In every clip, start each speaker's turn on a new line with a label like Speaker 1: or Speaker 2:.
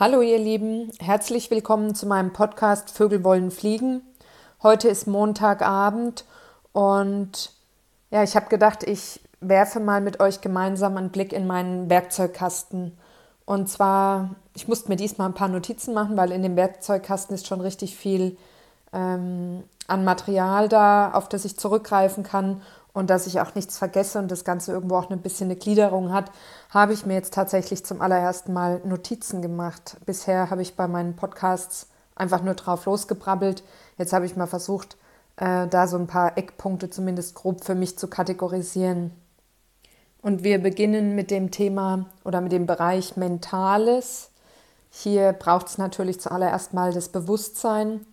Speaker 1: Hallo ihr Lieben, herzlich willkommen zu meinem Podcast Vögel wollen fliegen. Heute ist Montagabend und ja, ich habe gedacht, ich werfe mal mit euch gemeinsam einen Blick in meinen Werkzeugkasten. Und zwar, ich musste mir diesmal ein paar Notizen machen, weil in dem Werkzeugkasten ist schon richtig viel ähm, an Material da, auf das ich zurückgreifen kann und dass ich auch nichts vergesse und das Ganze irgendwo auch ein bisschen eine Gliederung hat, habe ich mir jetzt tatsächlich zum allerersten Mal Notizen gemacht. Bisher habe ich bei meinen Podcasts einfach nur drauf losgebrabbelt. Jetzt habe ich mal versucht, äh, da so ein paar Eckpunkte zumindest grob für mich zu kategorisieren. Und wir beginnen mit dem Thema oder mit dem Bereich Mentales. Hier braucht es natürlich zuallererst mal das Bewusstsein,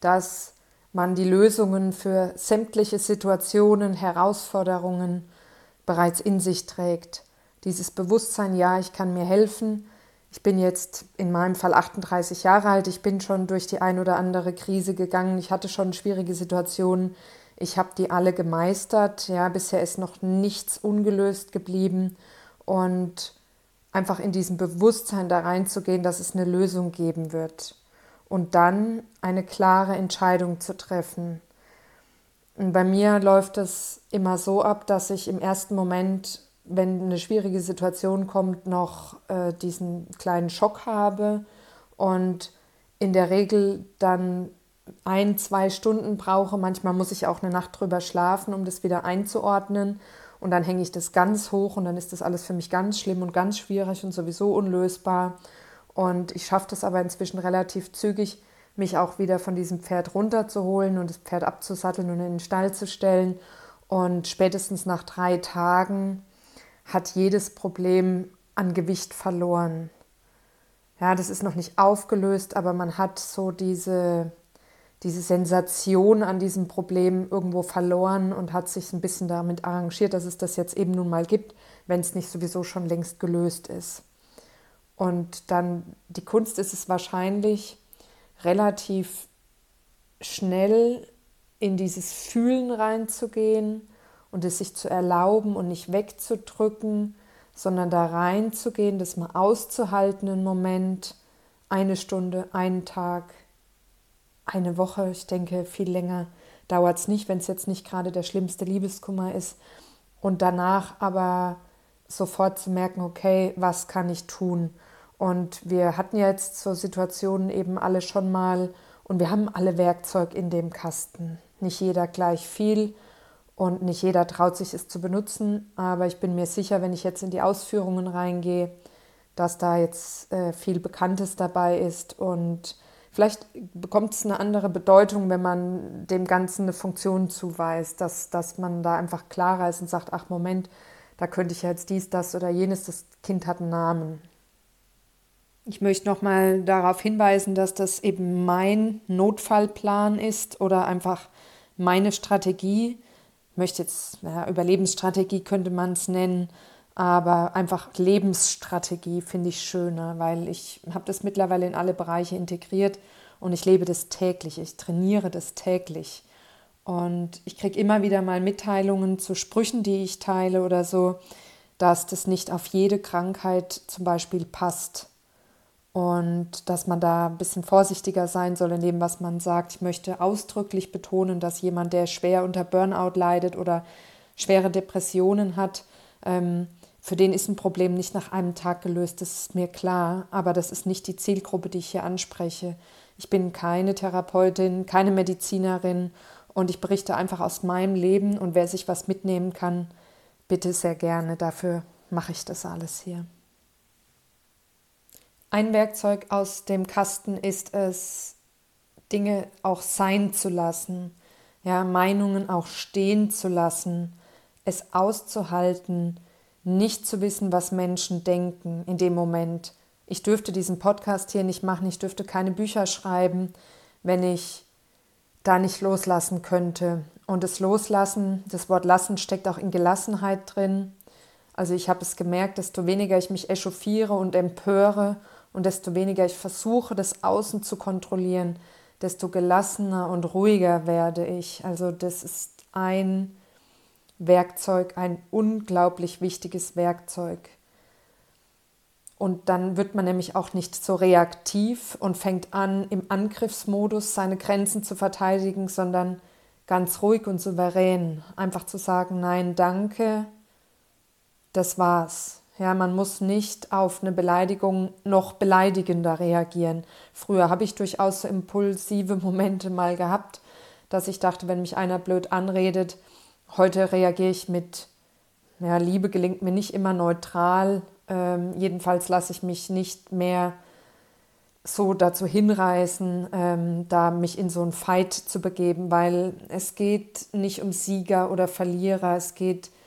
Speaker 1: dass man die Lösungen für sämtliche Situationen, Herausforderungen bereits in sich trägt. Dieses Bewusstsein, ja, ich kann mir helfen. Ich bin jetzt in meinem Fall 38 Jahre alt. Ich bin schon durch die ein oder andere Krise gegangen. Ich hatte schon schwierige Situationen. Ich habe die alle gemeistert. Ja, bisher ist noch nichts ungelöst geblieben. Und einfach in diesem Bewusstsein da reinzugehen, dass es eine Lösung geben wird und dann eine klare Entscheidung zu treffen. Und bei mir läuft es immer so ab, dass ich im ersten Moment, wenn eine schwierige Situation kommt, noch äh, diesen kleinen Schock habe und in der Regel dann ein, zwei Stunden brauche. Manchmal muss ich auch eine Nacht drüber schlafen, um das wieder einzuordnen. Und dann hänge ich das ganz hoch und dann ist das alles für mich ganz schlimm und ganz schwierig und sowieso unlösbar. Und ich schaffe das aber inzwischen relativ zügig, mich auch wieder von diesem Pferd runterzuholen und das Pferd abzusatteln und in den Stall zu stellen. Und spätestens nach drei Tagen hat jedes Problem an Gewicht verloren. Ja, das ist noch nicht aufgelöst, aber man hat so diese, diese Sensation an diesem Problem irgendwo verloren und hat sich ein bisschen damit arrangiert, dass es das jetzt eben nun mal gibt, wenn es nicht sowieso schon längst gelöst ist. Und dann die Kunst ist es wahrscheinlich, relativ schnell in dieses Fühlen reinzugehen und es sich zu erlauben und nicht wegzudrücken, sondern da reinzugehen, das mal auszuhalten, einen Moment, eine Stunde, einen Tag, eine Woche. Ich denke, viel länger dauert es nicht, wenn es jetzt nicht gerade der schlimmste Liebeskummer ist. Und danach aber sofort zu merken, okay, was kann ich tun? Und wir hatten jetzt so Situationen eben alle schon mal und wir haben alle Werkzeug in dem Kasten. Nicht jeder gleich viel und nicht jeder traut sich es zu benutzen, aber ich bin mir sicher, wenn ich jetzt in die Ausführungen reingehe, dass da jetzt äh, viel Bekanntes dabei ist und vielleicht bekommt es eine andere Bedeutung, wenn man dem Ganzen eine Funktion zuweist, dass, dass man da einfach klarer ist und sagt, ach Moment, da könnte ich jetzt dies, das oder jenes, das Kind hat einen Namen. Ich möchte nochmal darauf hinweisen, dass das eben mein Notfallplan ist oder einfach meine Strategie. Ich möchte jetzt, ja, Überlebensstrategie könnte man es nennen, aber einfach Lebensstrategie finde ich schöner, weil ich habe das mittlerweile in alle Bereiche integriert und ich lebe das täglich, ich trainiere das täglich. Und ich kriege immer wieder mal Mitteilungen zu Sprüchen, die ich teile oder so, dass das nicht auf jede Krankheit zum Beispiel passt und dass man da ein bisschen vorsichtiger sein soll in dem, was man sagt. Ich möchte ausdrücklich betonen, dass jemand, der schwer unter Burnout leidet oder schwere Depressionen hat, ähm, für den ist ein Problem nicht nach einem Tag gelöst, das ist mir klar, aber das ist nicht die Zielgruppe, die ich hier anspreche. Ich bin keine Therapeutin, keine Medizinerin und ich berichte einfach aus meinem Leben und wer sich was mitnehmen kann, bitte sehr gerne. Dafür mache ich das alles hier. Ein Werkzeug aus dem Kasten ist es, Dinge auch sein zu lassen, ja, Meinungen auch stehen zu lassen, es auszuhalten, nicht zu wissen, was Menschen denken in dem Moment. Ich dürfte diesen Podcast hier nicht machen, ich dürfte keine Bücher schreiben, wenn ich da nicht loslassen könnte. Und das Loslassen, das Wort lassen steckt auch in Gelassenheit drin. Also ich habe es gemerkt, desto weniger ich mich echauffiere und empöre, und desto weniger ich versuche, das Außen zu kontrollieren, desto gelassener und ruhiger werde ich. Also das ist ein Werkzeug, ein unglaublich wichtiges Werkzeug. Und dann wird man nämlich auch nicht so reaktiv und fängt an, im Angriffsmodus seine Grenzen zu verteidigen, sondern ganz ruhig und souverän. Einfach zu sagen, nein, danke, das war's. Ja, man muss nicht auf eine Beleidigung noch beleidigender reagieren. Früher habe ich durchaus impulsive Momente mal gehabt, dass ich dachte, wenn mich einer blöd anredet, heute reagiere ich mit, ja, Liebe gelingt mir nicht immer neutral. Ähm, jedenfalls lasse ich mich nicht mehr so dazu hinreißen, ähm, da mich in so einen Fight zu begeben, weil es geht nicht um Sieger oder Verlierer, es geht pff,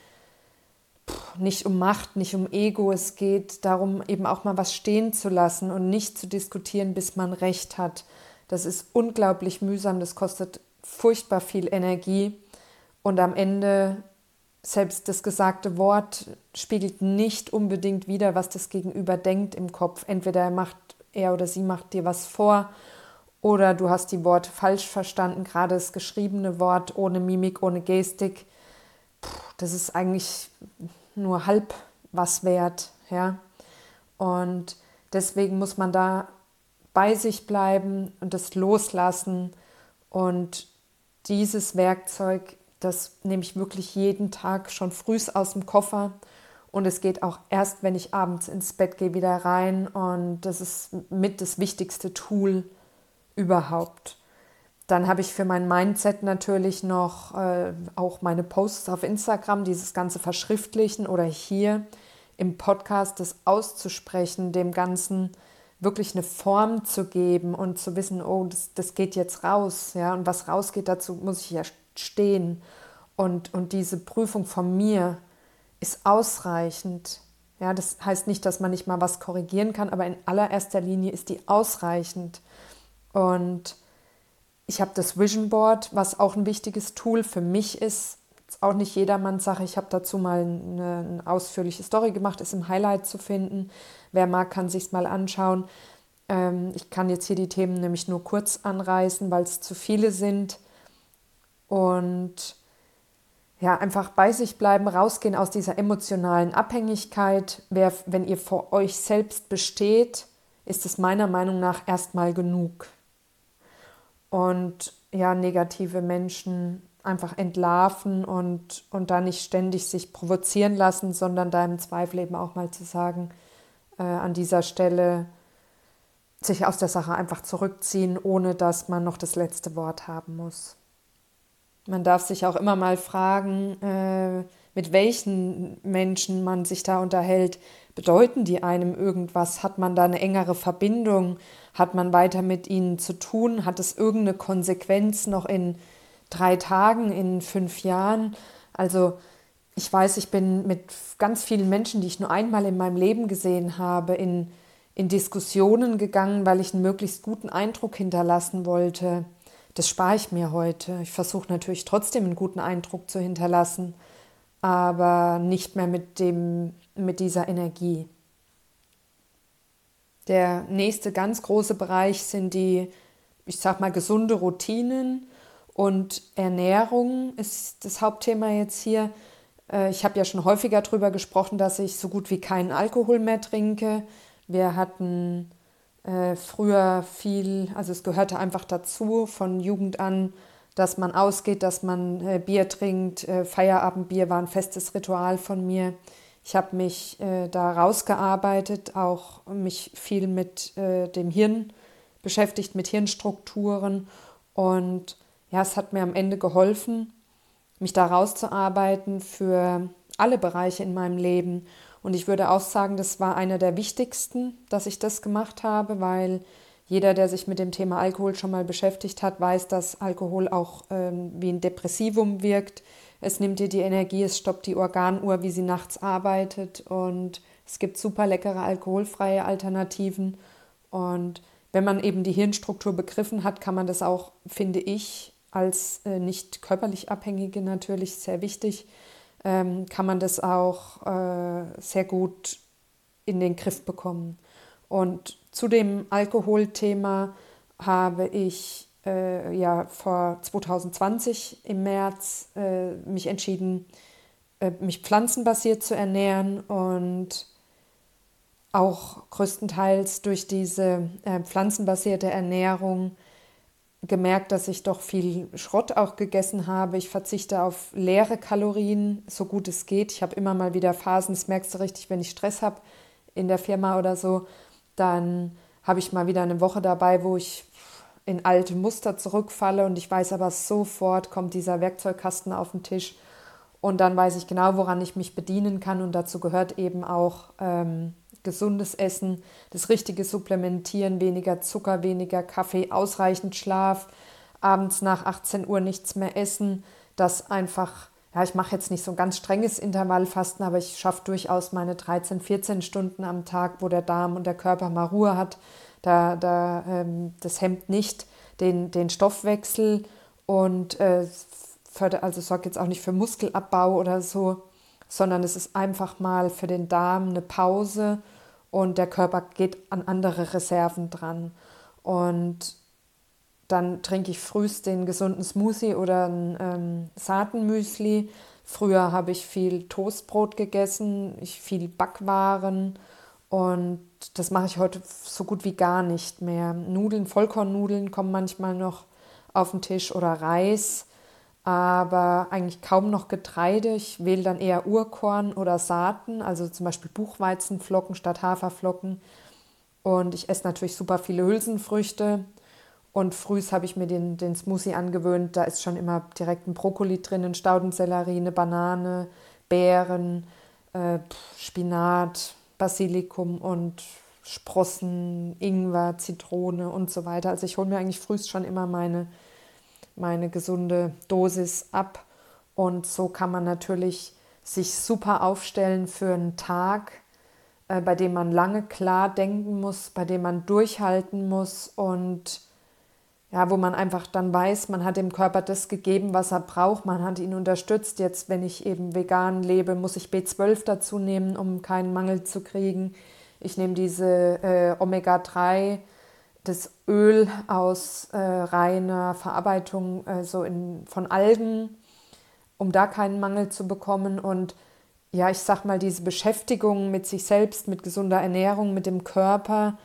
Speaker 1: nicht um Macht, nicht um Ego, es geht darum, eben auch mal was stehen zu lassen und nicht zu diskutieren, bis man Recht hat. Das ist unglaublich mühsam, das kostet furchtbar viel Energie und am Ende selbst das gesagte Wort spiegelt nicht unbedingt wider, was das Gegenüber denkt im Kopf. Entweder er macht er oder sie macht dir was vor oder du hast die Worte falsch verstanden, gerade das geschriebene Wort ohne Mimik, ohne Gestik. Das ist eigentlich nur halb was wert, ja. Und deswegen muss man da bei sich bleiben und das loslassen und dieses Werkzeug, das nehme ich wirklich jeden Tag schon früh aus dem Koffer und es geht auch erst, wenn ich abends ins Bett gehe, wieder rein. Und das ist mit das wichtigste Tool überhaupt. Dann habe ich für mein Mindset natürlich noch äh, auch meine Posts auf Instagram, dieses ganze Verschriftlichen oder hier im Podcast das auszusprechen, dem Ganzen wirklich eine Form zu geben und zu wissen, oh, das, das geht jetzt raus. Ja? Und was rausgeht, dazu muss ich ja stehen. Und, und diese Prüfung von mir, ist ausreichend. Ja, das heißt nicht, dass man nicht mal was korrigieren kann, aber in allererster Linie ist die ausreichend. Und ich habe das Vision Board, was auch ein wichtiges Tool für mich ist. ist auch nicht jedermanns Sache. Ich habe dazu mal eine, eine, ausführliche Story gemacht, ist im Highlight zu finden. Wer mag, kann sich mal anschauen. Ähm, ich kann jetzt hier die Themen nämlich nur kurz anreißen, weil es zu viele sind. Und ja, einfach bei sich bleiben, rausgehen aus dieser emotionalen Abhängigkeit. Wer, wenn ihr vor euch selbst besteht, ist es meiner Meinung nach erstmal genug. Und ja, negative Menschen einfach entlarven und, und da nicht ständig sich provozieren lassen, sondern da im Zweifel eben auch mal zu sagen, äh, an dieser Stelle sich aus der Sache einfach zurückziehen, ohne dass man noch das letzte Wort haben muss. Man darf sich auch immer mal fragen, äh, mit welchen Menschen man sich da unterhält. Bedeuten die einem irgendwas? Hat man da eine engere Verbindung? Hat man weiter mit ihnen zu tun? Hat es irgendeine Konsequenz noch in drei Tagen, in fünf Jahren? Also ich weiß, ich bin mit ganz vielen Menschen, die ich nur einmal in meinem Leben gesehen habe, in, in Diskussionen gegangen, weil ich einen möglichst guten Eindruck hinterlassen wollte. Das spare ich mir heute. Ich versuche natürlich trotzdem einen guten Eindruck zu hinterlassen, aber nicht mehr mit, dem, mit dieser Energie. Der nächste ganz große Bereich sind die, ich sag mal, gesunde Routinen und Ernährung ist das Hauptthema jetzt hier. Äh, ich habe ja schon häufiger darüber gesprochen, dass ich so gut wie keinen Alkohol mehr trinke. Wir hatten äh, früher viel, also es gehörte einfach dazu von Jugend an, dass man ausgeht, dass man äh, Bier trinkt. Äh, Feierabendbier war ein festes Ritual von mir. Ich habe mich äh, da rausgearbeitet, auch mich viel mit äh, dem Hirn beschäftigt, mit Hirnstrukturen. Und ja, es hat mir am Ende geholfen, mich da rauszuarbeiten für alle Bereiche in meinem Leben. Und ich würde auch sagen, das war einer der wichtigsten, dass ich das gemacht habe, weil jeder, der sich mit dem Thema Alkohol schon mal beschäftigt hat, weiß, dass Alkohol auch ähm, wie ein Depressivum wirkt. Es nimmt dir die Energie, es stoppt die Organuhr, wie sie nachts arbeitet. Und es gibt super leckere alkoholfreie Alternativen. Und wenn man eben die Hirnstruktur begriffen hat, kann man das auch, finde ich, als äh, nicht körperlich Abhängige natürlich sehr wichtig, ähm, kann man das auch äh, sehr gut in den Griff bekommen. Und zu dem Alkoholthema habe ich äh, ja vor 2020 im März äh, mich entschieden, äh, mich pflanzenbasiert zu ernähren und auch größtenteils durch diese äh, pflanzenbasierte Ernährung gemerkt, dass ich doch viel Schrott auch gegessen habe. Ich verzichte auf leere Kalorien, so gut es geht. Ich habe immer mal wieder Phasen, das merkst du richtig, wenn ich Stress habe in der Firma oder so, dann habe ich mal wieder eine Woche dabei, wo ich in alte Muster zurückfalle und ich weiß aber sofort kommt dieser Werkzeugkasten auf den Tisch und dann weiß ich genau, woran ich mich bedienen kann und dazu gehört eben auch ähm, gesundes Essen, das richtige Supplementieren, weniger Zucker, weniger Kaffee, ausreichend Schlaf, abends nach 18 Uhr nichts mehr essen, das einfach ja, ich mache jetzt nicht so ein ganz strenges Intervallfasten, aber ich schaffe durchaus meine 13, 14 Stunden am Tag, wo der Darm und der Körper mal Ruhe hat. Da, da, ähm, das hemmt nicht den, den Stoffwechsel und äh, fördert, also sorgt jetzt auch nicht für Muskelabbau oder so, sondern es ist einfach mal für den Darm eine Pause und der Körper geht an andere Reserven dran. Und dann trinke ich frühst den gesunden Smoothie oder ein ähm, Saatenmüsli. Früher habe ich viel Toastbrot gegessen, ich viel Backwaren und das mache ich heute so gut wie gar nicht mehr. Nudeln, Vollkornnudeln kommen manchmal noch auf den Tisch oder Reis, aber eigentlich kaum noch Getreide. Ich wähle dann eher Urkorn oder Saaten, also zum Beispiel Buchweizenflocken statt Haferflocken. Und ich esse natürlich super viele Hülsenfrüchte. Und frühs habe ich mir den, den Smoothie angewöhnt. Da ist schon immer direkt ein Brokkoli drin, ein Staudensellerie, eine Banane, Beeren, äh, Spinat, Basilikum und Sprossen, Ingwer, Zitrone und so weiter. Also ich hole mir eigentlich frühst schon immer meine, meine gesunde Dosis ab. Und so kann man natürlich sich super aufstellen für einen Tag, äh, bei dem man lange klar denken muss, bei dem man durchhalten muss und ja, wo man einfach dann weiß, man hat dem Körper das gegeben, was er braucht, man hat ihn unterstützt. Jetzt, wenn ich eben vegan lebe, muss ich B12 dazu nehmen, um keinen Mangel zu kriegen. Ich nehme diese äh, Omega-3, das Öl aus äh, reiner Verarbeitung äh, so in, von Algen, um da keinen Mangel zu bekommen. Und ja, ich sag mal, diese Beschäftigung mit sich selbst, mit gesunder Ernährung, mit dem Körper,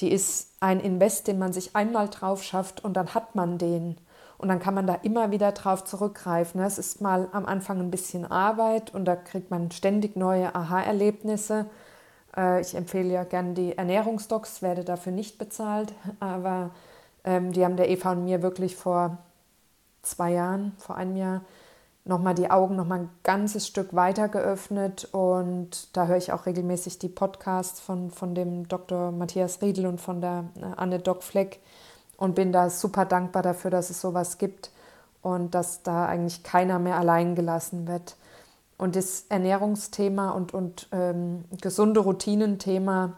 Speaker 1: die ist ein Invest, den man sich einmal drauf schafft und dann hat man den. Und dann kann man da immer wieder drauf zurückgreifen. Es ist mal am Anfang ein bisschen Arbeit und da kriegt man ständig neue Aha-Erlebnisse. Äh, ich empfehle ja gerne die Ernährungsdocs, werde dafür nicht bezahlt, aber ähm, die haben der Eva und mir wirklich vor zwei Jahren, vor einem Jahr, nochmal die Augen nochmal ein ganzes Stück weiter geöffnet und da höre ich auch regelmäßig die Podcasts von, von dem Dr. Matthias Riedel und von der äh, Anne Doc Fleck und bin da super dankbar dafür, dass es sowas gibt und dass da eigentlich keiner mehr allein gelassen wird. Und das Ernährungsthema und, und ähm, gesunde Routinen-Thema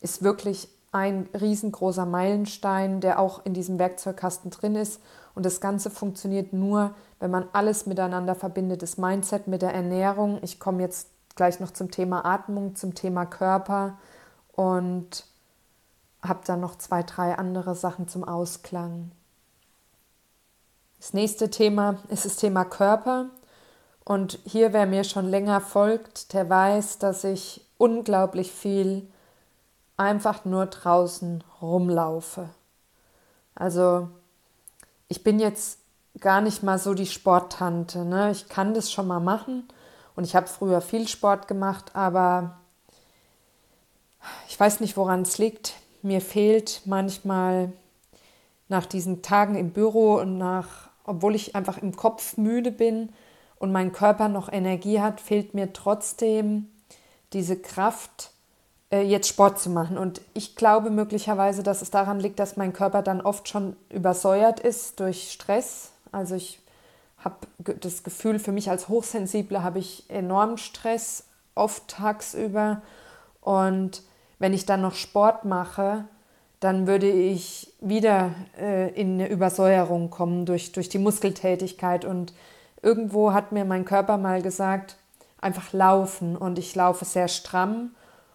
Speaker 1: ist wirklich ein riesengroßer Meilenstein, der auch in diesem Werkzeugkasten drin ist. Und das Ganze funktioniert nur, wenn man alles miteinander verbindet, das Mindset mit der Ernährung. Ich komme jetzt gleich noch zum Thema Atmung, zum Thema Körper und habe dann noch zwei, drei andere Sachen zum Ausklang. Das nächste Thema ist das Thema Körper. Und hier, wer mir schon länger folgt, der weiß, dass ich unglaublich viel einfach nur draußen rumlaufe. Also ich bin jetzt gar nicht mal so die Sporttante. Ne? Ich kann das schon mal machen und ich habe früher viel Sport gemacht, aber ich weiß nicht, woran es liegt. Mir fehlt manchmal nach diesen Tagen im Büro und nach, obwohl ich einfach im Kopf müde bin und mein Körper noch Energie hat, fehlt mir trotzdem diese Kraft, äh, jetzt Sport zu machen. Und ich glaube möglicherweise, dass es daran liegt, dass mein Körper dann oft schon übersäuert ist durch Stress. Also ich habe das Gefühl, für mich als Hochsensible habe ich enormen Stress, oft tagsüber. Und wenn ich dann noch Sport mache, dann würde ich wieder äh, in eine Übersäuerung kommen durch, durch die Muskeltätigkeit. Und irgendwo hat mir mein Körper mal gesagt, einfach laufen. Und ich laufe sehr stramm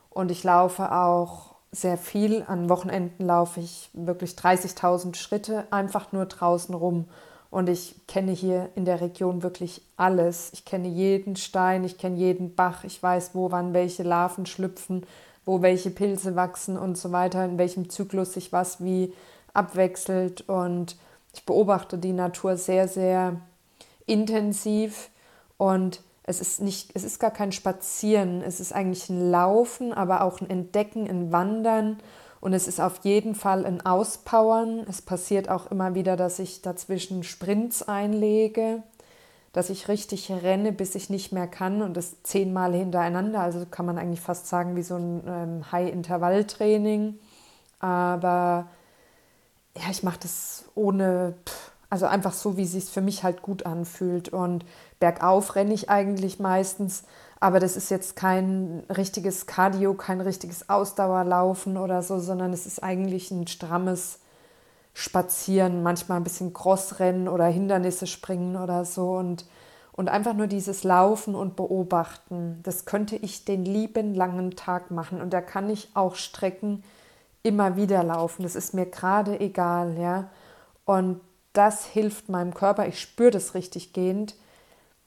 Speaker 1: und ich laufe auch sehr viel. An Wochenenden laufe ich wirklich 30.000 Schritte einfach nur draußen rum. Und ich kenne hier in der Region wirklich alles. Ich kenne jeden Stein, ich kenne jeden Bach, ich weiß, wo wann welche Larven schlüpfen. wo welche Pilze wachsen und so weiter, in welchem Zyklus sich was wie abwechselt. Und ich beobachte die Natur sehr, sehr intensiv und es ist nicht, es ist gar kein Spazieren, es ist eigentlich ein Laufen, aber auch ein Entdecken, ein Wandern und es ist auf jeden Fall ein Auspowern. Es passiert auch immer wieder, dass ich dazwischen Sprints einlege, dass ich richtig renne, bis ich nicht mehr kann und das zehnmal hintereinander. Also kann man eigentlich fast sagen wie so ein ähm, High-Intervall-Training. Aber ja, ich mache das ohne, also einfach so, wie es sich für mich halt gut anfühlt. Und bergauf renne ich eigentlich meistens, aber das ist jetzt kein richtiges Cardio, kein richtiges Ausdauerlaufen oder so, sondern es ist eigentlich ein strammes Spazieren, manchmal ein bisschen Crossrennen oder Hindernisse springen oder so und, und einfach nur dieses Laufen und Beobachten. Das könnte ich den lieben langen Tag machen und da kann ich auch Strecken immer wieder laufen. Das ist mir gerade egal, ja. Und das hilft meinem Körper, ich spüre das richtig gehend,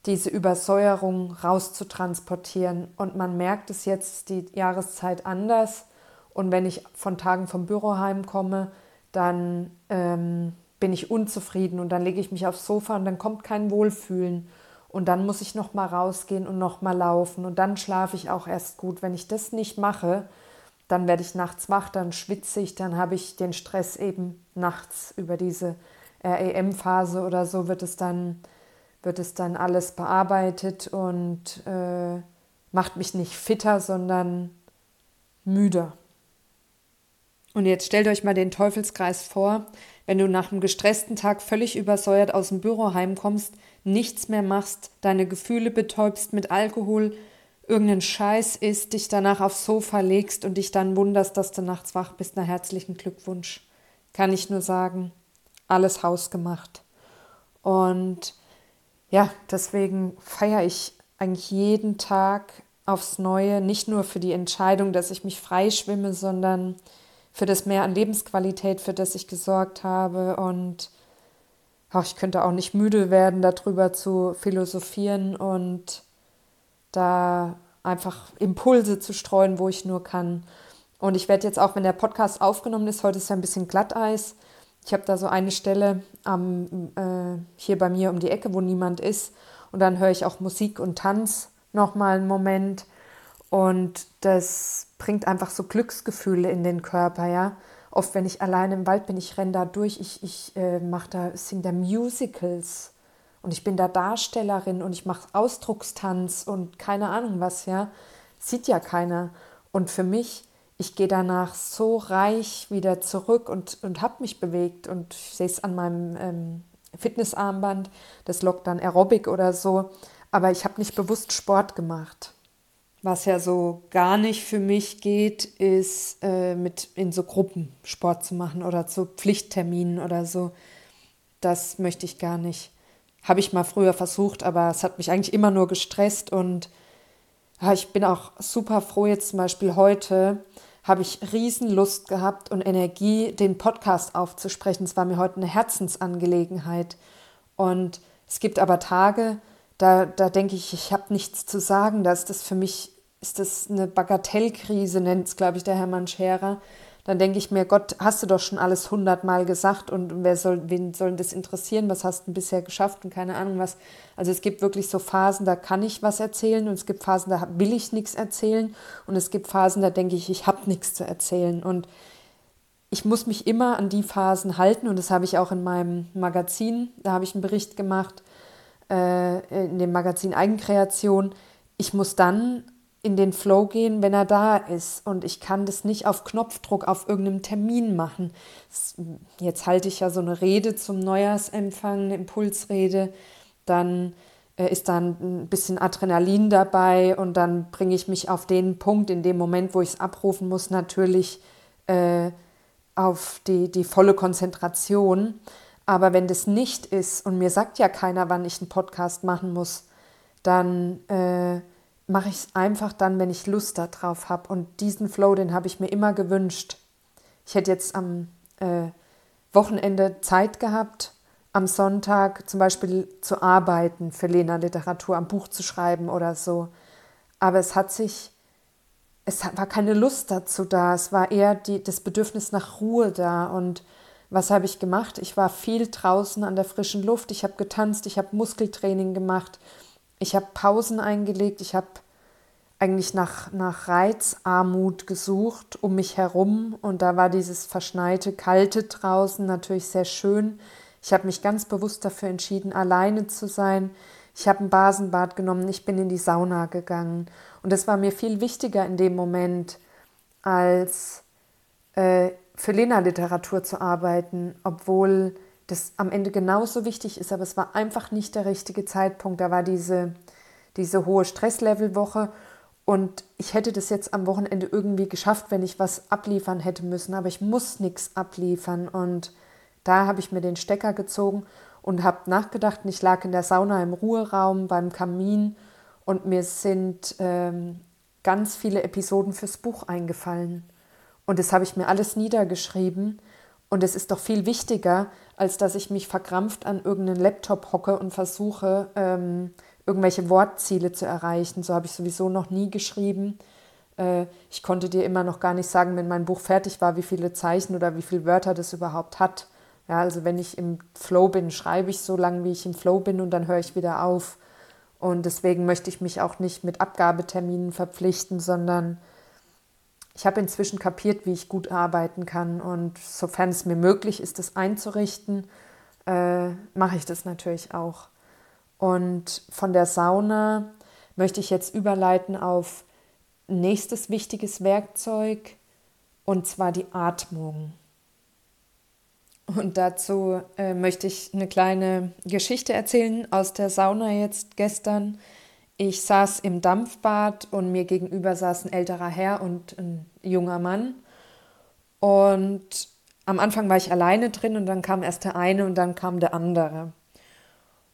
Speaker 1: diese Übersäuerung rauszutransportieren. Und man merkt es jetzt die Jahreszeit anders. Und wenn ich von Tagen vom Büro heimkomme, dann ähm, bin ich unzufrieden und dann lege ich mich aufs Sofa und dann kommt kein Wohlfühlen. Und dann muss ich noch mal rausgehen und noch mal laufen und dann schlafe ich auch erst gut. Wenn ich das nicht mache, dann werde ich nachts wach, dann schwitze ich, dann habe ich den Stress eben nachts über diese REM-Phase oder so wird es dann, wird es dann alles bearbeitet und äh, macht mich nicht fitter, sondern müder. Und jetzt stellt euch mal den Teufelskreis vor, wenn du nach einem gestressten Tag völlig übersäuert aus dem Büro heimkommst, nichts mehr machst, deine Gefühle betäubst mit Alkohol, irgendeinen Scheiß isst, dich danach aufs Sofa legst und dich dann wunderst, dass du nachts wach bist. Na, herzlichen Glückwunsch. Kann ich nur sagen, alles hausgemacht. Und ja, deswegen feiere ich eigentlich jeden Tag aufs Neue, nicht nur für die Entscheidung, dass ich mich freischwimme, sondern für das Mehr an Lebensqualität, für das ich gesorgt habe. Und ach, ich könnte auch nicht müde werden, darüber zu philosophieren und da einfach Impulse zu streuen, wo ich nur kann. Und ich werde jetzt auch, wenn der Podcast aufgenommen ist, heute ist ja ein bisschen Glatteis. Ich habe da so eine Stelle am, äh, hier bei mir um die Ecke, wo niemand ist. Und dann höre ich auch Musik und Tanz nochmal einen Moment. Und das bringt einfach so Glücksgefühle in den Körper, ja. Oft, wenn ich alleine im Wald bin, ich renne da durch, ich, ich äh, mache da, singe da Musicals und ich bin da Darstellerin und ich mache Ausdruckstanz und keine Ahnung was, ja. Sieht ja keiner. Und für mich, ich gehe danach so reich wieder zurück und, und habe mich bewegt und ich sehe es an meinem ähm, Fitnessarmband, das lockt dann Aerobic oder so, aber ich habe nicht bewusst Sport gemacht. Was ja so gar nicht für mich geht, ist äh, mit in so Gruppen Sport zu machen oder zu Pflichtterminen oder so. Das möchte ich gar nicht. Habe ich mal früher versucht, aber es hat mich eigentlich immer nur gestresst und ja, ich bin auch super froh, jetzt zum Beispiel heute habe ich Riesenlust gehabt und Energie, den Podcast aufzusprechen. Es war mir heute eine Herzensangelegenheit. Und es gibt aber Tage, da, da denke ich, ich habe nichts zu sagen. Da ist das für mich, ist das eine Bagatellkrise, nennt es, glaube ich, der Hermann Scherer dann denke ich mir, Gott, hast du doch schon alles hundertmal gesagt und wer soll, wen soll das interessieren? Was hast du bisher geschafft und keine Ahnung was. Also es gibt wirklich so Phasen, da kann ich was erzählen und es gibt Phasen, da will ich nichts erzählen und es gibt Phasen, da denke ich, ich habe nichts zu erzählen und ich muss mich immer an die Phasen halten und das habe ich auch in meinem Magazin, da habe ich einen Bericht gemacht, äh, in dem Magazin Eigenkreation. Ich muss dann in den Flow gehen, wenn er da ist. Und ich kann das nicht auf Knopfdruck auf irgendeinem Termin machen. Jetzt halte ich ja so eine Rede zum Neujahrsempfang, eine Impulsrede. Dann äh, ist da ein bisschen Adrenalin dabei und dann bringe ich mich auf den Punkt, in dem Moment, wo ich es abrufen muss, natürlich äh, auf die, die volle Konzentration. Aber wenn das nicht ist und mir sagt ja keiner, wann ich einen Podcast machen muss, dann äh, mache ich es einfach dann, wenn ich Lust darauf habe. Und diesen Flow, den habe ich mir immer gewünscht. Ich hätte jetzt am äh, Wochenende Zeit gehabt, am Sonntag zum Beispiel zu arbeiten für Lena Literatur, am Buch zu schreiben oder so. Aber es hat sich es war keine Lust dazu da. Es war eher die, das Bedürfnis nach Ruhe da. Und was habe ich gemacht? Ich war viel draußen an der frischen Luft. Ich habe getanzt, ich habe Muskeltraining gemacht. Ich habe Pausen eingelegt. Ich habe eigentlich nach, nach Reizarmut gesucht um mich herum. Und da war dieses verschneite, kalte draußen natürlich sehr schön. Ich habe mich ganz bewusst dafür entschieden, alleine zu sein. Ich habe ein Basenbad genommen, ich bin in die Sauna gegangen. Und das war mir viel wichtiger in dem Moment, als äh, für Lena-Literatur zu arbeiten, obwohl das am Ende genauso wichtig ist. Aber es war einfach nicht der richtige Zeitpunkt. Da war diese, diese hohe Stresslevelwoche und ich hätte das jetzt am Wochenende irgendwie geschafft, wenn ich was abliefern hätte müssen. Aber ich muss nichts abliefern. Und da habe ich mir den Stecker gezogen und habe nachgedacht. Ich lag in der Sauna im Ruheraum beim Kamin und mir sind ähm, ganz viele Episoden fürs Buch eingefallen. Und das habe ich mir alles niedergeschrieben. Und es ist doch viel wichtiger, als dass ich mich verkrampft an irgendeinen Laptop hocke und versuche, ähm, irgendwelche Wortziele zu erreichen. So habe ich sowieso noch nie geschrieben. Äh, ich konnte dir immer noch gar nicht sagen, wenn mein Buch fertig war, wie viele Zeichen oder wie viele Wörter das überhaupt hat. Ja, also wenn ich im Flow bin, schreibe ich so lange, wie ich im Flow bin und dann höre ich wieder auf. Und deswegen möchte ich mich auch nicht mit Abgabeterminen verpflichten, sondern ich habe inzwischen kapiert, wie ich gut arbeiten kann. Und sofern es mir möglich ist, das einzurichten, äh, mache ich das natürlich auch. Und von der Sauna möchte ich jetzt überleiten auf nächstes wichtiges Werkzeug, und zwar die Atmung. Und dazu äh, möchte ich eine kleine Geschichte erzählen aus der Sauna jetzt gestern. Ich saß im Dampfbad und mir gegenüber saß ein älterer Herr und ein junger Mann. Und am Anfang war ich alleine drin und dann kam erst der eine und dann kam der andere.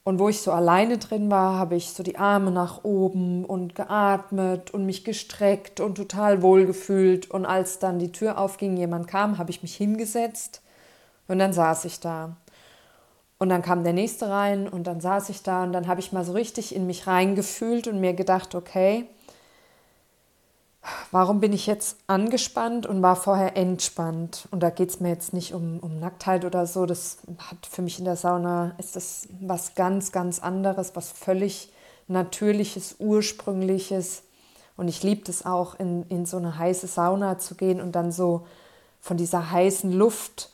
Speaker 1: Und wo ich so alleine drin war, habe ich so die Arme nach oben und geatmet und mich gestreckt und total wohlgefühlt. Und als dann die Tür aufging, jemand kam, habe ich mich hingesetzt und dann saß ich da. Und dann kam der nächste rein und dann saß ich da und dann habe ich mal so richtig in mich reingefühlt und mir gedacht, okay, warum bin ich jetzt angespannt und war vorher entspannt? Und da geht es mir jetzt nicht um, um Nacktheit oder so. Das hat für mich in der Sauna ist das was ganz, ganz anderes, was völlig Natürliches, Ursprüngliches. Und ich liebe es auch, in, in so eine heiße Sauna zu gehen und dann so von dieser heißen Luft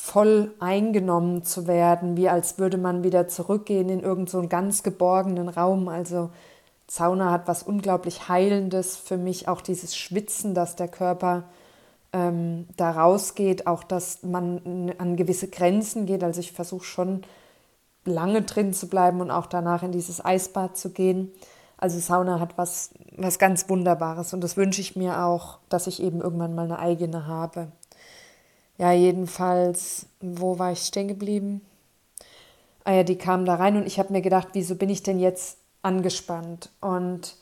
Speaker 1: voll eingenommen zu werden, wie als würde man wieder zurückgehen in irgendeinen so ganz geborgenen Raum. Also Sauna hat was unglaublich Heilendes für mich, auch dieses Schwitzen, dass der Körper ähm, da rausgeht, auch dass man an gewisse Grenzen geht. Also ich versuche schon lange drin zu bleiben und auch danach in dieses Eisbad zu gehen. Also Sauna hat was, was ganz Wunderbares und das wünsche ich mir auch, dass ich eben irgendwann mal eine eigene habe. Ja, jedenfalls, wo war ich stehen geblieben? Ah ja, die kamen da rein und ich habe mir gedacht, wieso bin ich denn jetzt angespannt? Und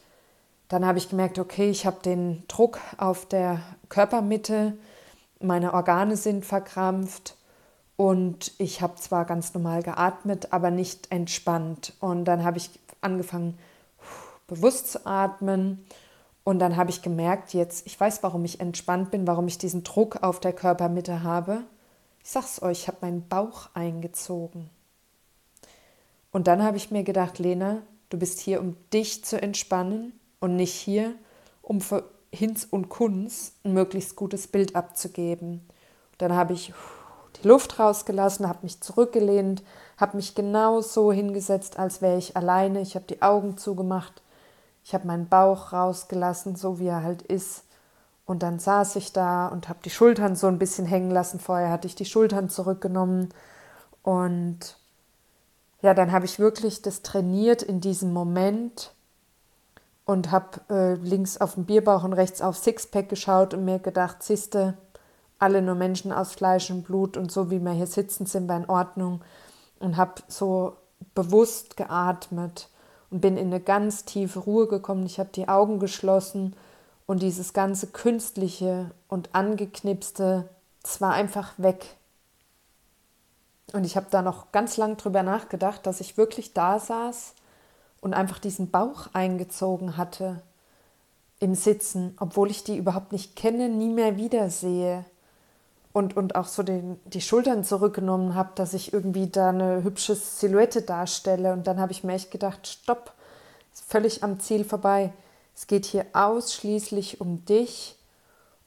Speaker 1: dann habe ich gemerkt, okay, ich habe den Druck auf der Körpermitte, meine Organe sind verkrampft und ich habe zwar ganz normal geatmet, aber nicht entspannt. Und dann habe ich angefangen, bewusst zu atmen und dann habe ich gemerkt, jetzt, ich weiß, warum ich entspannt bin, warum ich diesen Druck auf der Körpermitte habe. Ich sag's euch, ich habe meinen Bauch eingezogen. Und dann habe ich mir gedacht, Lena, du bist hier, um dich zu entspannen und nicht hier, um für Hinz und Kunz ein möglichst gutes Bild abzugeben. Dann habe ich die Luft rausgelassen, habe mich zurückgelehnt, habe mich genau so hingesetzt, als wäre ich alleine. Ich habe die Augen zugemacht ich habe meinen Bauch rausgelassen, so wie er halt ist. Und dann saß ich da und habe die Schultern so ein bisschen hängen lassen. Vorher hatte ich die Schultern zurückgenommen. Und ja, dann habe ich wirklich das trainiert in diesem Moment und habe äh, links auf den Bierbauch und rechts auf Sixpack geschaut und mir gedacht, siehste, alle nur Menschen aus Fleisch und Blut und so wie wir hier sitzen, sind wir in Ordnung. Und habe so bewusst geatmet und bin in eine ganz tiefe Ruhe gekommen. Ich habe die Augen geschlossen und dieses ganze künstliche und angeknipste, es war einfach weg. Und ich habe da noch ganz lang drüber nachgedacht, dass ich wirklich da saß und einfach diesen Bauch eingezogen hatte im Sitzen, obwohl ich die überhaupt nicht kenne, nie mehr wiedersehe. Und, und auch so den, die Schultern zurückgenommen habe, dass ich irgendwie da eine hübsche Silhouette darstelle. Und dann habe ich mir echt gedacht, stopp, ist völlig am Ziel vorbei. Es geht hier ausschließlich um dich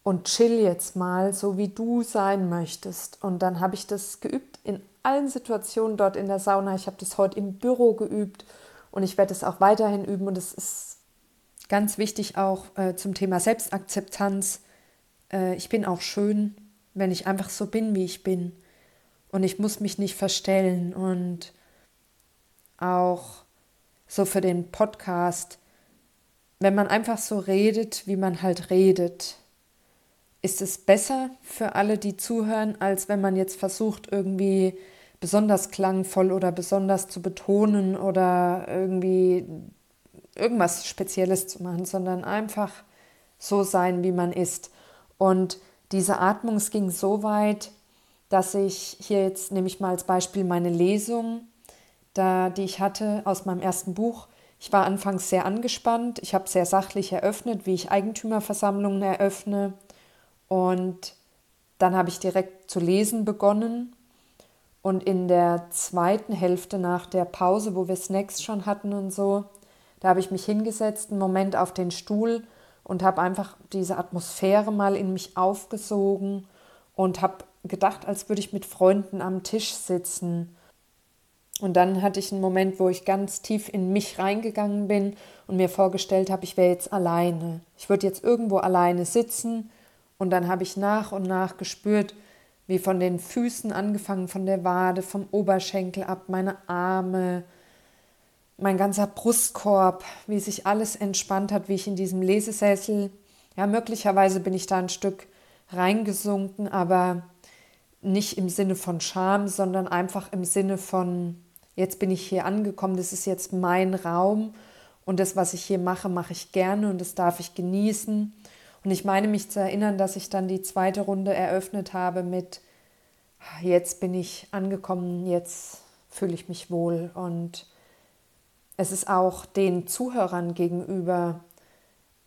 Speaker 1: und chill jetzt mal, so wie du sein möchtest. Und dann habe ich das geübt in allen Situationen dort in der Sauna. Ich habe das heute im Büro geübt und ich werde es auch weiterhin üben. Und es ist ganz wichtig auch äh, zum Thema Selbstakzeptanz. Äh, ich bin auch schön, wenn ich einfach so bin, wie ich bin. Und ich muss mich nicht verstellen. Und auch so für den Podcast, wenn man einfach so redet, wie man halt redet, ist es besser für alle, die zuhören, als wenn man jetzt versucht, irgendwie besonders klangvoll oder besonders zu betonen oder irgendwie irgendwas Spezielles zu machen, sondern einfach so sein, wie man ist. Und diese Atmung, es ging so weit, dass ich hier jetzt nehme ich mal als Beispiel meine Lesung, da, die ich hatte aus meinem ersten Buch. Ich war anfangs sehr angespannt. Ich habe sehr sachlich eröffnet, wie ich Eigentümerversammlungen eröffne. Und dann habe ich direkt zu lesen begonnen. Und in der zweiten Hälfte nach der Pause, wo wir Snacks schon hatten und so, da habe ich mich hingesetzt, einen Moment auf den Stuhl und habe einfach diese Atmosphäre mal in mich aufgesogen und habe gedacht, als würde ich mit Freunden am Tisch sitzen. Und dann hatte ich einen Moment, wo ich ganz tief in mich reingegangen bin und mir vorgestellt habe, ich wäre jetzt alleine. Ich würde jetzt irgendwo alleine sitzen und dann habe ich nach und nach gespürt, wie von den Füßen angefangen, von der Wade, vom Oberschenkel ab, meine Arme, mein ganzer Brustkorb, wie sich alles entspannt hat, wie ich in diesem Lesesessel, ja, möglicherweise bin ich da ein Stück reingesunken, aber nicht im Sinne von Scham, sondern einfach im Sinne von, jetzt bin ich hier angekommen, das ist jetzt mein Raum und das, was ich hier mache, mache ich gerne und das darf ich genießen. Und ich meine mich zu erinnern, dass ich dann die zweite Runde eröffnet habe mit, jetzt bin ich angekommen, jetzt fühle ich mich wohl. Und es ist auch den Zuhörern gegenüber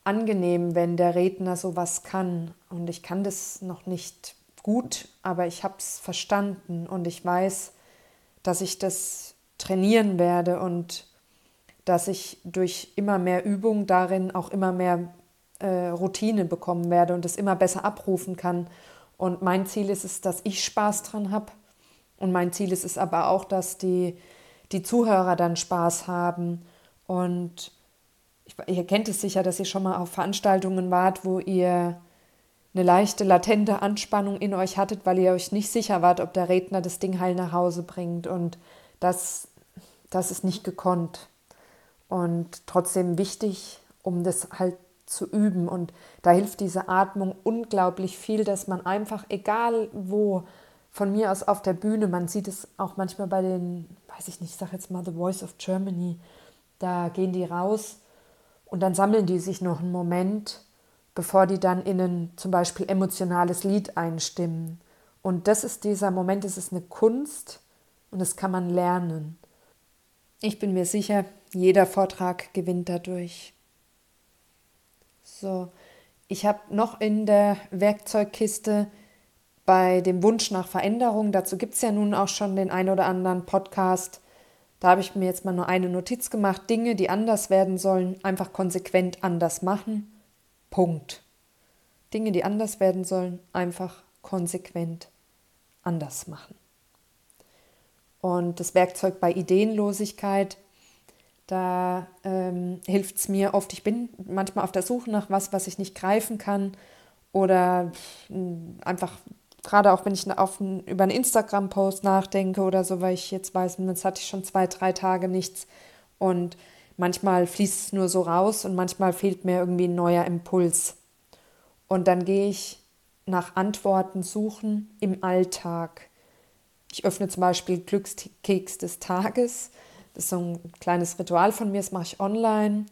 Speaker 1: angenehm, wenn der Redner sowas kann. Und ich kann das noch nicht gut, aber ich habe es verstanden und ich weiß, dass ich das trainieren werde und dass ich durch immer mehr Übung darin auch immer mehr äh, Routine bekommen werde und es immer besser abrufen kann. Und mein Ziel ist es, dass ich Spaß dran habe. Und mein Ziel ist es aber auch, dass die, die Zuhörer dann Spaß haben. Und ihr kennt es sicher, dass ihr schon mal auf Veranstaltungen wart, wo ihr eine leichte, latente Anspannung in euch hattet, weil ihr euch nicht sicher wart, ob der Redner das Ding heil nach Hause bringt. Und das, das ist nicht gekonnt. Und trotzdem wichtig, um das halt zu üben. Und da hilft diese Atmung unglaublich viel, dass man einfach, egal wo, von mir aus auf der Bühne, man sieht es auch manchmal bei den, weiß ich nicht, ich sage jetzt mal The Voice of Germany, da gehen die raus und dann sammeln die sich noch einen Moment, bevor die dann in ein zum Beispiel emotionales Lied einstimmen. Und das ist dieser Moment, es ist eine Kunst und das kann man lernen. Ich bin mir sicher, jeder Vortrag gewinnt dadurch. So, ich habe noch in der Werkzeugkiste bei dem Wunsch nach Veränderung, dazu gibt es ja nun auch schon den ein oder anderen Podcast, da habe ich mir jetzt mal nur eine Notiz gemacht, Dinge, die anders werden sollen, einfach konsequent anders machen. Punkt. Dinge, die anders werden sollen, einfach konsequent anders machen. Und das Werkzeug bei Ideenlosigkeit da ähm, hilft es mir oft. Ich bin manchmal auf der Suche nach was, was ich nicht greifen kann. Oder einfach, gerade auch wenn ich auf ein, über einen Instagram-Post nachdenke oder so, weil ich jetzt weiß, jetzt hatte ich schon zwei, drei Tage nichts. Und manchmal fließt es nur so raus und manchmal fehlt mir irgendwie ein neuer Impuls. Und dann gehe ich nach Antworten suchen im Alltag. Ich öffne zum Beispiel Glückskeks des Tages das ist so ein kleines Ritual von mir, das mache ich online.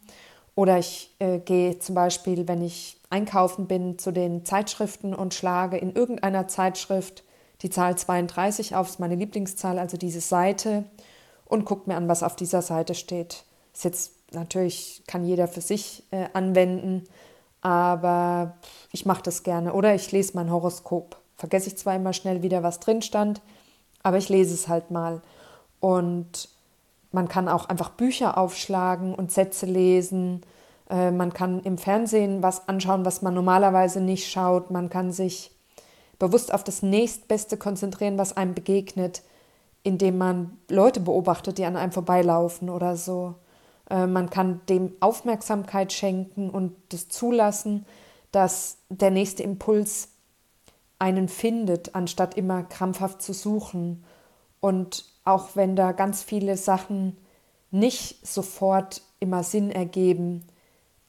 Speaker 1: Oder ich äh, gehe zum Beispiel, wenn ich einkaufen bin, zu den Zeitschriften und schlage in irgendeiner Zeitschrift die Zahl 32 auf, ist meine Lieblingszahl, also diese Seite, und gucke mir an, was auf dieser Seite steht. Das jetzt natürlich kann jeder für sich äh, anwenden. aber ich mache das gerne. Oder ich lese mein Horoskop. Vergesse ich zwar immer schnell wieder, was drin stand, aber ich lese es halt mal. Und man kann auch einfach Bücher aufschlagen und Sätze lesen. Äh, man kann im Fernsehen was anschauen, was man normalerweise nicht schaut. Man kann sich bewusst auf das nächstbeste konzentrieren, was einem begegnet, indem man Leute beobachtet, die an einem vorbeilaufen oder so. Äh, man kann dem Aufmerksamkeit schenken und das zulassen, dass der nächste Impuls einen findet, anstatt immer krampfhaft zu suchen. Und auch wenn da ganz viele Sachen nicht sofort immer Sinn ergeben,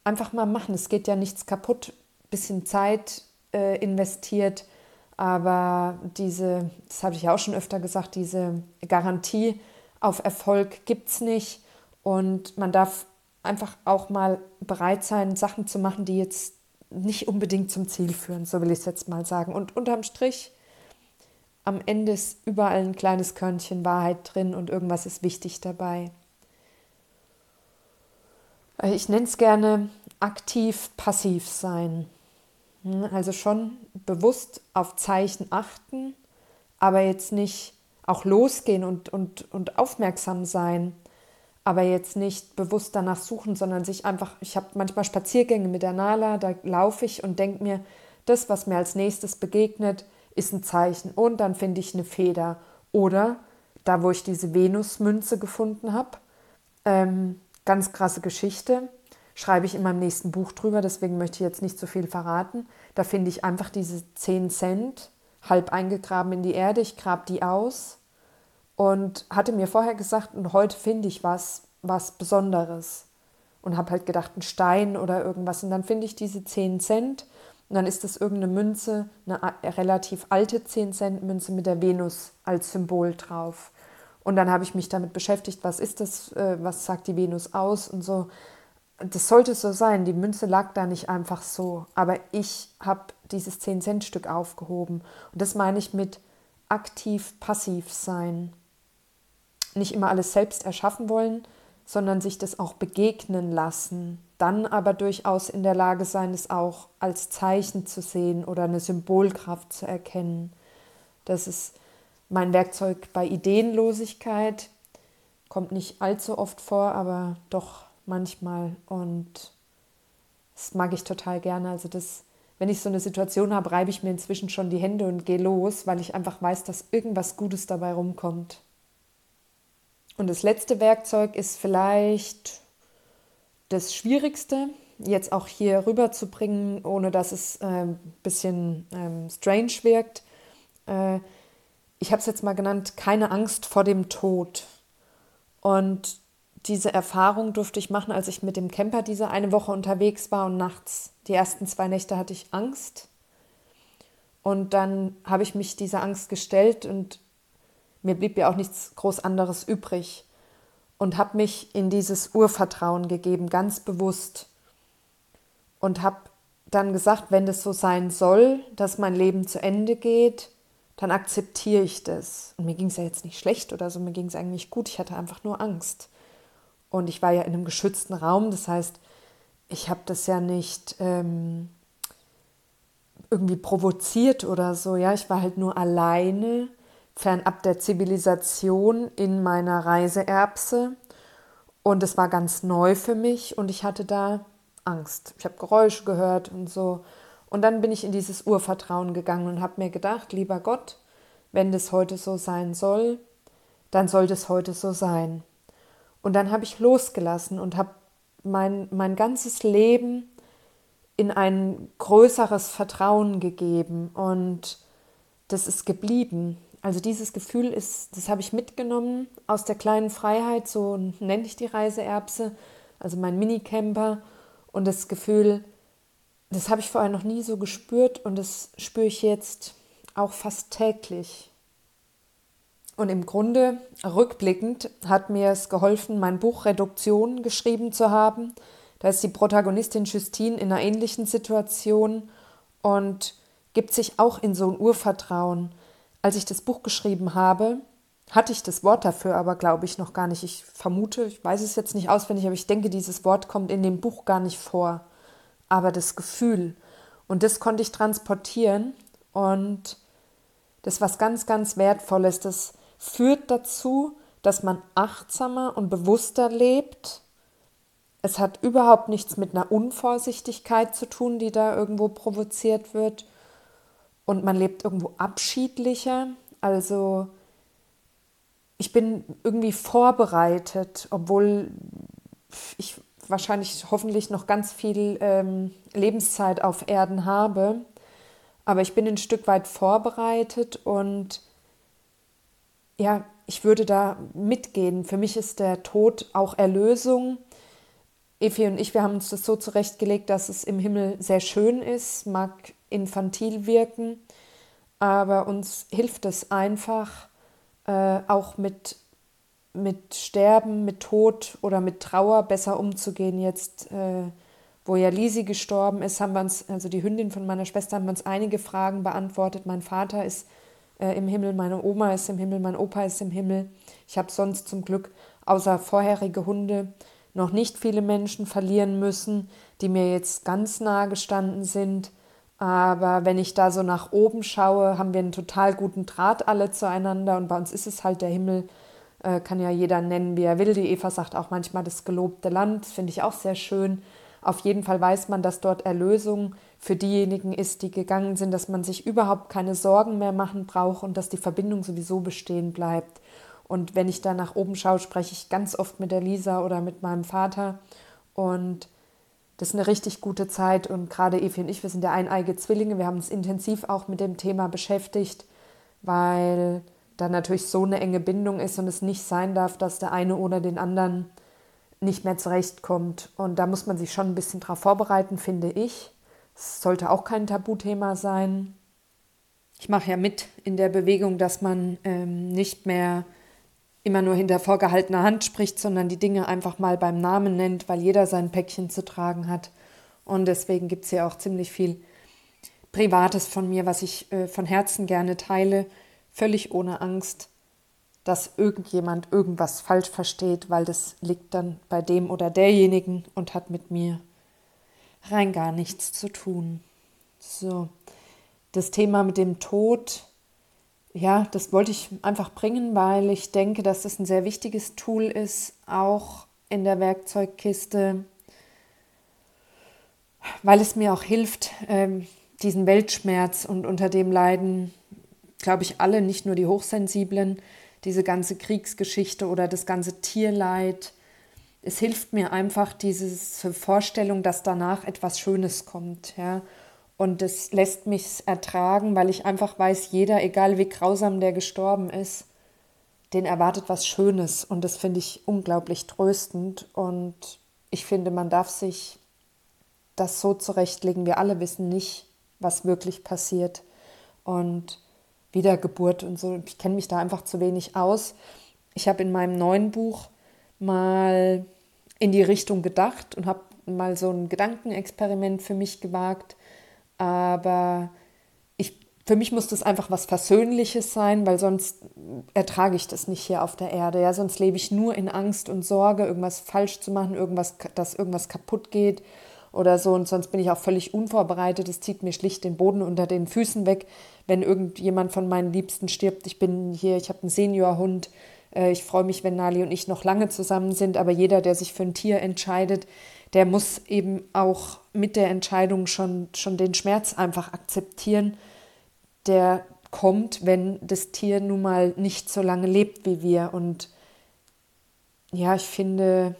Speaker 1: einfach mal machen. Es geht ja nichts kaputt. Bisschen Zeit äh, investiert, aber diese, das habe ich ja auch schon öfter gesagt, diese Garantie auf Erfolg gibt es nicht. Und man darf einfach auch mal bereit sein, Sachen zu machen, die jetzt nicht unbedingt zum Ziel führen, so will ich es jetzt mal sagen. Und unterm Strich, am Ende ist überall ein kleines Körnchen Wahrheit drin und irgendwas ist wichtig dabei. Ich nenne es gerne aktiv-passiv sein. Hm, also schon bewusst auf Zeichen achten, aber jetzt nicht auch losgehen und, und, und aufmerksam sein aber jetzt nicht bewusst danach suchen, sondern sich einfach, ich habe manchmal Spaziergänge mit der Nala, da laufe ich und denke mir, das, was mir als nächstes begegnet, ist ein Zeichen und dann finde ich eine Feder. Oder da, wo ich diese Venusmünze gefunden habe, ähm, ganz krasse Geschichte, schreibe ich in meinem nächsten Buch drüber, deswegen möchte ich jetzt nicht so viel verraten. Da finde ich einfach diese 10 Cent halb eingegraben in die Erde, ich grabe die aus und hatte mir vorher gesagt, und heute finde ich was, was Besonderes. Und habe halt gedacht, ein Stein oder irgendwas. Und dann finde ich diese 10 Cent und dann ist das irgendeine Münze, eine relativ alte 10 Cent Münze mit der Venus als Symbol drauf. Und dann habe ich mich damit beschäftigt, was ist das, äh, was sagt die Venus aus und so. Das sollte so sein, die Münze lag da nicht einfach so, aber ich habe dieses 10 Cent Stück aufgehoben. Und das meine ich mit aktiv-passiv sein nicht immer alles selbst erschaffen wollen, sondern sich das auch begegnen lassen, dann aber durchaus in der Lage sein, es auch als Zeichen zu sehen oder eine Symbolkraft zu erkennen. Das ist mein Werkzeug bei Ideenlosigkeit, kommt nicht allzu oft vor, aber doch manchmal und das mag ich total gerne. Also das, wenn ich so eine Situation habe, reibe ich mir inzwischen schon die Hände und gehe los, weil ich einfach weiß, dass irgendwas Gutes dabei rumkommt. Und das letzte Werkzeug ist vielleicht das Schwierigste, jetzt auch hier rüberzubringen, ohne dass es äh, ein bisschen ähm, strange wirkt. Äh, ich habe es jetzt mal genannt, keine Angst vor dem Tod. Und diese Erfahrung durfte ich machen, als ich mit dem Camper diese eine Woche unterwegs war und nachts, die ersten zwei Nächte hatte ich Angst. Und dann habe ich mich dieser Angst gestellt und mir blieb ja auch nichts groß anderes übrig und habe mich in dieses Urvertrauen gegeben, ganz bewusst. Und habe dann gesagt, wenn das so sein soll, dass mein Leben zu Ende geht, dann akzeptiere ich das. Und mir ging es ja jetzt nicht schlecht oder so, mir ging es eigentlich gut, ich hatte einfach nur Angst. Und ich war ja in einem geschützten Raum, das heißt, ich habe das ja nicht ähm, irgendwie provoziert oder so, ja, ich war halt nur alleine fernab der Zivilisation in meiner Reiseerbse. Und es war ganz neu für mich und ich hatte da Angst. Ich habe Geräusche gehört und so. Und dann bin ich in dieses Urvertrauen gegangen und habe mir gedacht, lieber Gott, wenn das heute so sein soll, dann soll das heute so sein. Und dann habe ich losgelassen und habe mein, mein ganzes Leben in ein größeres Vertrauen gegeben und das ist geblieben. Also dieses Gefühl ist, das habe ich mitgenommen aus der kleinen Freiheit, so nenne ich die Reiseerbse, also mein Minicamper. Und das Gefühl, das habe ich vorher noch nie so gespürt und das spüre ich jetzt auch fast täglich. Und im Grunde, rückblickend, hat mir es geholfen, mein Buch Reduktion geschrieben zu haben. Da ist die Protagonistin Justine in einer ähnlichen Situation und gibt sich auch in so ein Urvertrauen als ich das Buch geschrieben habe, hatte ich das Wort dafür aber, glaube ich, noch gar nicht. Ich vermute, ich weiß es jetzt nicht auswendig, aber ich denke, dieses Wort kommt in dem Buch gar nicht vor. Aber das Gefühl. Und das konnte ich transportieren und das ist was ganz, ganz Wertvolles. Das führt dazu, dass man achtsamer und bewusster lebt. Es hat überhaupt nichts mit einer Unvorsichtigkeit zu tun, die da irgendwo provoziert wird. Und man lebt irgendwo abschiedlicher. Also ich bin irgendwie vorbereitet, obwohl ich wahrscheinlich hoffentlich noch ganz viel ähm, Lebenszeit auf Erden habe. Aber ich bin ein Stück weit vorbereitet und ja, ich würde da mitgehen. Für mich ist der Tod auch Erlösung. Efi und ich, wir haben uns das so zurechtgelegt, dass es im Himmel sehr schön ist, mag infantil wirken, aber uns hilft es einfach, äh, auch mit, mit Sterben, mit Tod oder mit Trauer besser umzugehen. Jetzt, äh, wo ja Lisi gestorben ist, haben wir uns, also die Hündin von meiner Schwester, haben wir uns einige Fragen beantwortet. Mein Vater ist äh, im Himmel, meine Oma ist im Himmel, mein Opa ist im Himmel. Ich habe sonst zum Glück außer vorherige Hunde noch nicht viele Menschen verlieren müssen, die mir jetzt ganz nah gestanden sind. Aber wenn ich da so nach oben schaue, haben wir einen total guten Draht alle zueinander und bei uns ist es halt der Himmel, äh, kann ja jeder nennen, wie er will. Die Eva sagt auch manchmal das gelobte Land, finde ich auch sehr schön. Auf jeden Fall weiß man, dass dort Erlösung für diejenigen ist, die gegangen sind, dass man sich überhaupt keine Sorgen mehr machen braucht und dass die Verbindung sowieso bestehen bleibt. Und wenn ich da nach oben schaue, spreche ich ganz oft mit der Lisa oder mit meinem Vater. Und das ist eine richtig gute Zeit. Und gerade Evi und ich, wir sind ja eineige Zwillinge. Wir haben uns intensiv auch mit dem Thema beschäftigt, weil da natürlich so eine enge Bindung ist und es nicht sein darf, dass der eine oder den anderen nicht mehr zurechtkommt. Und da muss man sich schon ein bisschen drauf vorbereiten, finde ich. Es sollte auch kein Tabuthema sein. Ich mache ja mit in der Bewegung, dass man ähm, nicht mehr immer nur hinter vorgehaltener Hand spricht, sondern die Dinge einfach mal beim Namen nennt, weil jeder sein Päckchen zu tragen hat. Und deswegen gibt es ja auch ziemlich viel Privates von mir, was ich äh, von Herzen gerne teile, völlig ohne Angst, dass irgendjemand irgendwas falsch versteht, weil das liegt dann bei dem oder derjenigen und hat mit mir rein gar nichts zu tun. So, das Thema mit dem Tod, ja, das wollte ich einfach bringen, weil ich denke, dass das ein sehr wichtiges Tool ist, auch in der Werkzeugkiste, weil es mir auch hilft, ähm, diesen Weltschmerz und unter dem Leiden, glaube ich, alle, nicht nur die Hochsensiblen, diese ganze Kriegsgeschichte oder das ganze Tierleid. Es hilft mir einfach diese Vorstellung, dass danach etwas Schönes kommt. Ja? Und das lässt mich ertragen, weil ich einfach weiß, jeder, egal wie grausam der gestorben ist, den erwartet was Schönes. Und das finde ich unglaublich tröstend. Und ich finde, man darf sich das so zurechtlegen. Wir alle wissen nicht, was wirklich passiert. Und Wiedergeburt und so. Ich kenne mich da einfach zu wenig aus. Ich habe in meinem neuen Buch mal in die Richtung gedacht und habe mal so ein Gedankenexperiment für mich gewagt. Aber ich, für mich muss das einfach was Versöhnliches sein, weil sonst ertrage ich das nicht hier auf der Erde. Ja? Sonst lebe ich nur in Angst und Sorge, irgendwas falsch zu machen, irgendwas, dass irgendwas kaputt geht oder so. Und sonst bin ich auch völlig unvorbereitet. Es zieht mir schlicht den Boden unter den Füßen weg, wenn irgendjemand von meinen Liebsten stirbt. Ich bin hier, ich habe einen Seniorhund. Äh, ich freue mich, wenn Nali und ich noch lange zusammen sind. Aber jeder, der sich für ein Tier entscheidet, der muss eben auch mit der Entscheidung schon, schon den Schmerz einfach akzeptieren, der kommt, wenn das Tier nun mal nicht so lange lebt wie wir. Und ja, ich finde,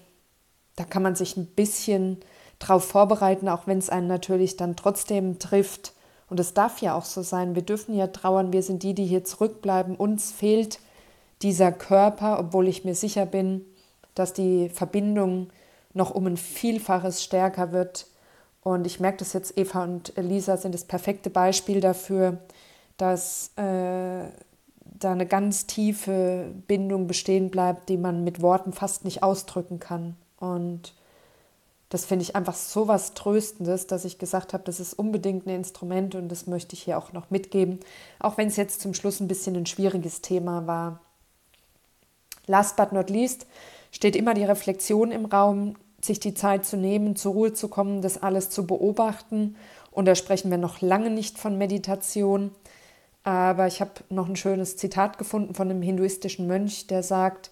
Speaker 1: da kann man sich ein bisschen drauf vorbereiten, auch wenn es einen natürlich dann trotzdem trifft. Und es darf ja auch so sein. Wir dürfen ja trauern. Wir sind die, die hier zurückbleiben. Uns fehlt dieser Körper, obwohl ich mir sicher bin, dass die Verbindung noch um ein Vielfaches stärker wird. Und ich merke das jetzt, Eva und Lisa sind das perfekte Beispiel dafür, dass äh, da eine ganz tiefe Bindung bestehen bleibt, die man mit Worten fast nicht ausdrücken kann. Und das finde ich einfach so was Tröstendes, dass ich gesagt habe, das ist unbedingt ein Instrument und das möchte ich hier auch noch mitgeben, auch wenn es jetzt zum Schluss ein bisschen ein schwieriges Thema war. Last but not least steht immer die Reflexion im Raum, sich die Zeit zu nehmen, zur Ruhe zu kommen, das alles zu beobachten. Und da sprechen wir noch lange nicht von Meditation. Aber ich habe noch ein schönes Zitat gefunden von einem hinduistischen Mönch, der sagt,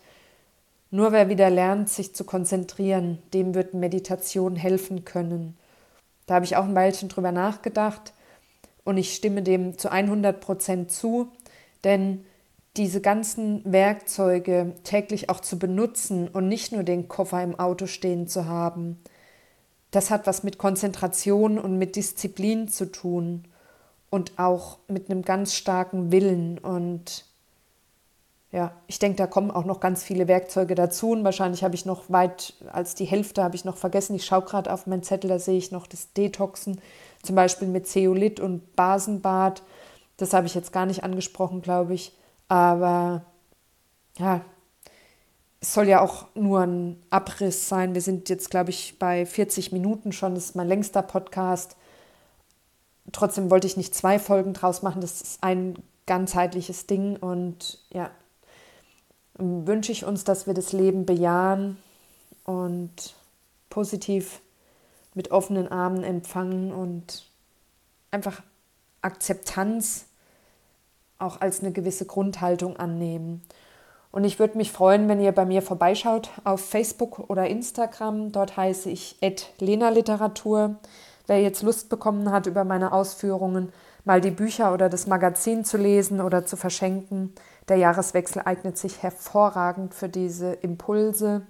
Speaker 1: nur wer wieder lernt, sich zu konzentrieren, dem wird Meditation helfen können. Da habe ich auch ein Weilchen drüber nachgedacht und ich stimme dem zu 100 Prozent zu, denn diese ganzen Werkzeuge täglich auch zu benutzen und nicht nur den Koffer im Auto stehen zu haben, das hat was mit Konzentration und mit Disziplin zu tun und auch mit einem ganz starken Willen. Und ja, ich denke, da kommen auch noch ganz viele Werkzeuge dazu. Und wahrscheinlich habe ich noch weit als die Hälfte habe ich noch vergessen. Ich schaue gerade auf meinen Zettel, da sehe ich noch das Detoxen, zum Beispiel mit Zeolit und Basenbad. Das habe ich jetzt gar nicht angesprochen, glaube ich. Aber ja, es soll ja auch nur ein Abriss sein. Wir sind jetzt, glaube ich, bei 40 Minuten schon. Das ist mein längster Podcast. Trotzdem wollte ich nicht zwei Folgen draus machen. Das ist ein ganzheitliches Ding. Und ja, wünsche ich uns, dass wir das Leben bejahen und positiv mit offenen Armen empfangen und einfach Akzeptanz auch als eine gewisse Grundhaltung annehmen. Und ich würde mich freuen, wenn ihr bei mir vorbeischaut auf Facebook oder Instagram. Dort heiße ich Lena Literatur. Wer jetzt Lust bekommen hat, über meine Ausführungen mal die Bücher oder das Magazin zu lesen oder zu verschenken, der Jahreswechsel eignet sich hervorragend für diese Impulse.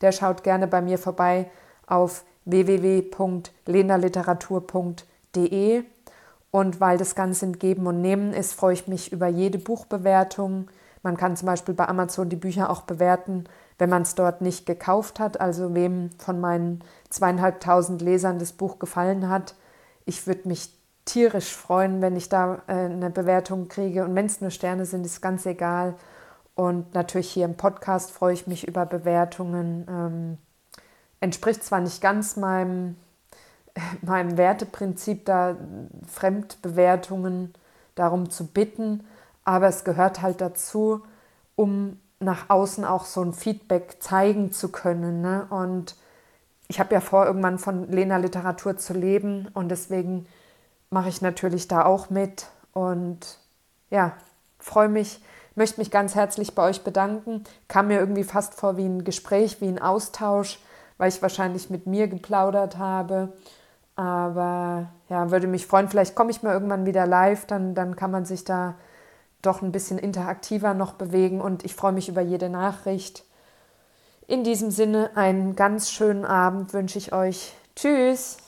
Speaker 1: Der schaut gerne bei mir vorbei auf www.lenaliteratur.de. Und weil das Ganze in Geben und Nehmen ist, freue ich mich über jede Buchbewertung. Man kann zum Beispiel bei Amazon die Bücher auch bewerten, wenn man es dort nicht gekauft hat. Also wem von meinen zweieinhalbtausend Lesern das Buch gefallen hat. Ich würde mich tierisch freuen, wenn ich da äh, eine Bewertung kriege. Und wenn es nur Sterne sind, ist ganz egal. Und natürlich hier im Podcast freue ich mich über Bewertungen. Ähm, entspricht zwar nicht ganz meinem, meinem Werteprinzip, da Fremdbewertungen darum zu bitten, aber es gehört halt dazu, um nach außen auch so ein Feedback zeigen zu können. Ne? Und ich habe ja vor, irgendwann von Lena Literatur zu leben und deswegen mache ich natürlich da auch mit und ja, freue mich, möchte mich ganz herzlich bei euch bedanken. Kam mir irgendwie fast vor wie ein Gespräch, wie ein Austausch, weil ich wahrscheinlich mit mir geplaudert habe. Aber ja, würde mich freuen, vielleicht komme ich mal irgendwann wieder live, dann, dann kann man sich da doch ein bisschen interaktiver noch bewegen und ich freue mich über jede Nachricht. In diesem Sinne einen ganz schönen Abend wünsche ich euch. Tschüss!